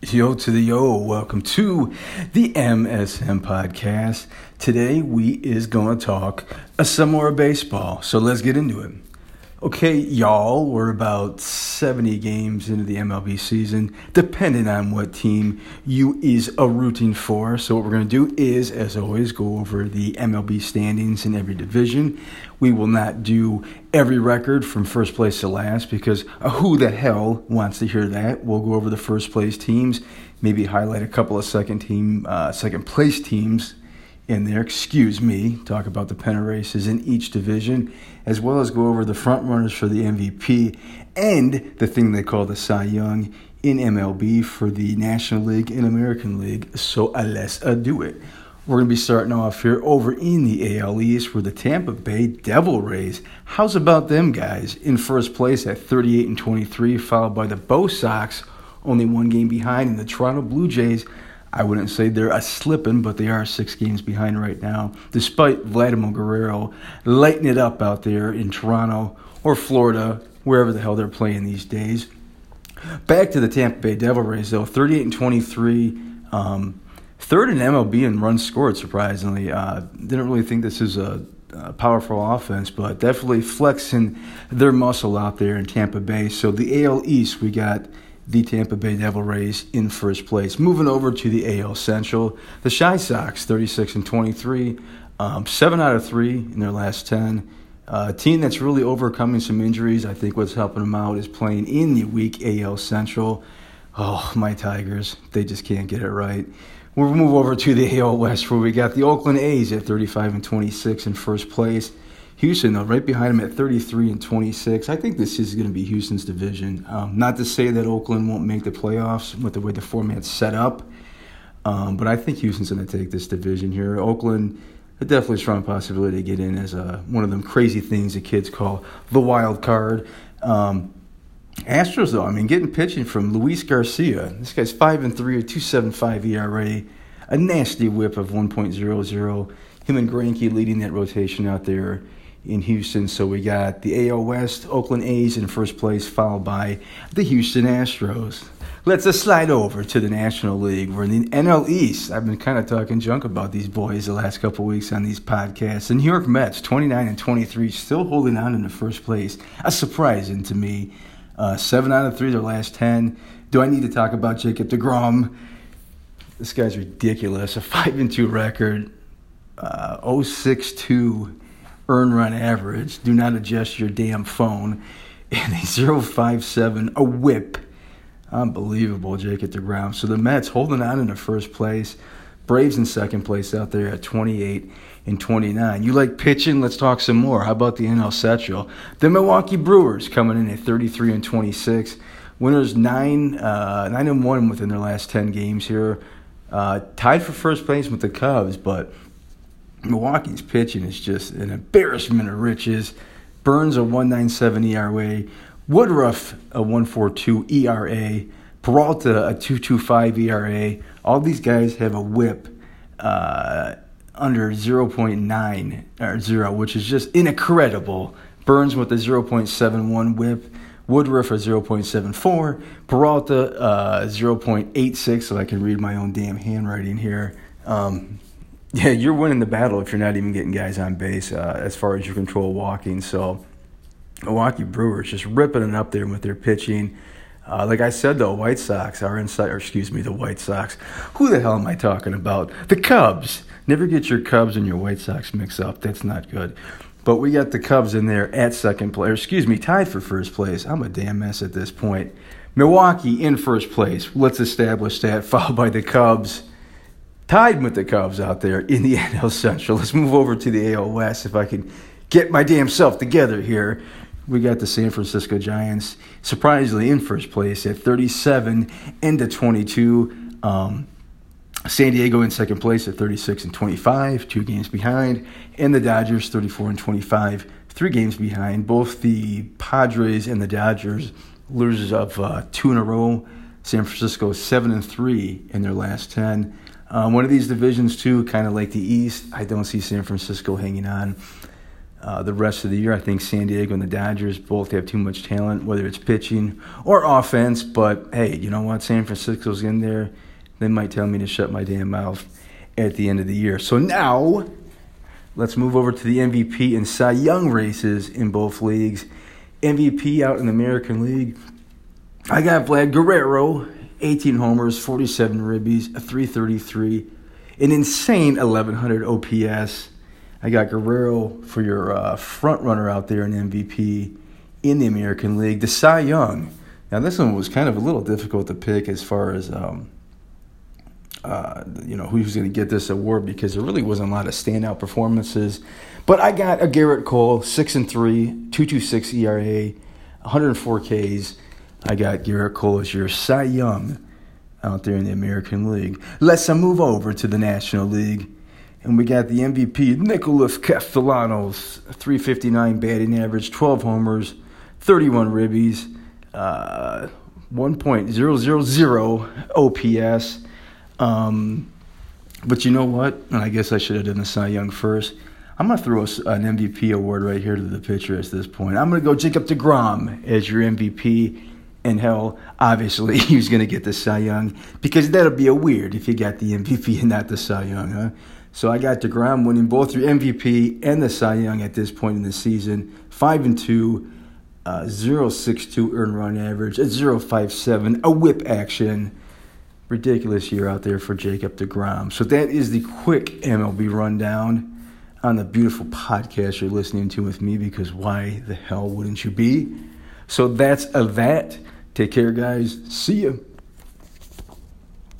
Yo to the yo, welcome to the MSM podcast. Today we is going to talk a some more baseball. So let's get into it. Okay, y'all, we're about 70 games into the MLB season, depending on what team you is a rooting for. So what we're going to do is, as always, go over the MLB standings in every division. We will not do every record from first place to last because uh, who the hell wants to hear that? We'll go over the first place teams, maybe highlight a couple of second team, uh, second place teams in there, excuse me, talk about the pennant races in each division, as well as go over the front runners for the MVP and the thing they call the Cy Young in MLB for the National League and American League. So uh, let's uh, do it. We're going to be starting off here over in the AL East for the Tampa Bay Devil Rays. How's about them guys? In first place at 38 and 23, followed by the Bo Sox, only one game behind, and the Toronto Blue Jays I wouldn't say they're a slipping, but they are six games behind right now, despite Vladimir Guerrero lighting it up out there in Toronto or Florida, wherever the hell they're playing these days. Back to the Tampa Bay Devil Rays, though, 38 and 23. Um, third in MLB in runs scored, surprisingly. Uh, didn't really think this is a, a, powerful offense, but definitely flexing their muscle out there in Tampa Bay. So the AL East, we got the Tampa Bay Devil Rays in first place. Moving over to the AL Central, the Chi Sox, 36 and 23, um, seven out of three in their last 10. Uh, a team that's really overcoming some injuries. I think what's helping them out is playing in the weak AL Central. Oh, my Tigers, they just can't get it right. We'll move over to the AL West where we got the Oakland A's at 35 and 26 in first place. Houston, though, right behind them at 33 and 26. I think this is going to be Houston's division. Um, not to say that Oakland won't make the playoffs with the way the format's set up, um, but I think Houston's going to take this division here. Oakland, a definitely strong possibility to get in as a, one of them crazy things the kids call the wild card. Um, Astros, though, I mean, getting pitching from Luis Garcia. This guy's 5 and 3, a 2.75 ERA, a nasty whip of 1.00. Him and Greinke leading that rotation out there in Houston. So we got the AL West, Oakland A's in first place, followed by the Houston Astros. Let's just slide over to the National League. We're in the NL East. I've been kind of talking junk about these boys the last couple weeks on these podcasts. The New York Mets, 29 and 23, still holding on in the first place. A surprising to me. Uh, seven out of three, their last 10. Do I need to talk about Jacob DeGrom? This guy's ridiculous. A 5 and 2 record, uh, 062 earn run average. Do not adjust your damn phone. And a 057, a whip. Unbelievable, Jacob DeGrom. So the Mets holding on in the first place. Braves in second place out there at 28 and 29. You like pitching? Let's talk some more. How about the NL Central? The Milwaukee Brewers coming in at 33 and 26. Winners 9, uh, 9 and 1 within their last 10 games here. Uh, tied for first place with the Cubs, but Milwaukee's pitching is just an embarrassment of riches. Burnes a 197 ERA, Woodruff a 142 ERA, Peralta a 225 ERA. All these guys have a whip uh, under 0.9 or 0, which is just incredible. Burnes with a 0.71 whip. Woodruff a 0.74, Peralta uh, 0.86, so I can read my own damn handwriting here. Um, yeah, you're winning the battle if you're not even getting guys on base uh, as far as your control walking. So, Milwaukee Brewers just ripping it up there with their pitching. Uh, like I said, though, White Sox are inside, or excuse me, the White Sox. Who the hell am I talking about? The Cubs. Never get your Cubs and your White Sox mixed up. That's not good. But we got the Cubs in there at second place, excuse me, tied for first place. I'm a damn mess at this point. Milwaukee in first place. Let's establish that, followed by the Cubs tied with the Cubs out there in the NL Central. Let's move over to the AL West if I can get my damn self together here. We got the San Francisco Giants surprisingly in first place at 37 and to 22. Um, San Diego in second place at 36 and 25, two games behind, and the Dodgers 34 and 25, three games behind. Both the Padres and the Dodgers losers of uh, two in a row. San Francisco seven and three in their last ten. Um, one of these divisions, too, kind of like the East, I don't see San Francisco hanging on. Uh, the rest of the year, I think San Diego and the Dodgers both have too much talent, whether it's pitching or offense. But hey, you know what? San Francisco's in there. They might tell me to shut my damn mouth at the end of the year. So now, let's move over to the MVP and Cy Young races in both leagues. MVP out in the American League. I got Vlad Guerrero, 18 homers, 47 ribbies, a 333, an insane 1100 OPS. I got Guerrero for your uh, front runner out there in MVP in the American League. The Cy Young. Now this one was kind of a little difficult to pick as far as um, uh, you know who's going to get this award because there really wasn't a lot of standout performances. But I got a Gerrit Cole, six and three, two two six ERA, 104 Ks. I got Gerrit Cole as your Cy Young out there in the American League. Let's move over to the National League. And we got the MVP, Nicholas Castellanos, 359 batting average, 12 homers, 31 ribbies, uh, 1.000 OPS. Um, but you know what? And I guess I should have done the Cy Young first. I'm going to throw an MVP award right here to the pitcher at this point. I'm going to go Jacob DeGrom as your MVP. And hell, obviously, he's going to get the Cy Young because that'll be a weird if you got the MVP and not the Cy Young, huh? So I got DeGrom winning both the MVP and the Cy Young at this point in the season. 5 and 2, uh, 0.62 earned run average, a 0.57, a whip action. Ridiculous year out there for Jacob DeGrom. So that is the quick MLB rundown on the beautiful podcast you're listening to with me because why the hell wouldn't you be? So that's a that. Take care, guys. See you.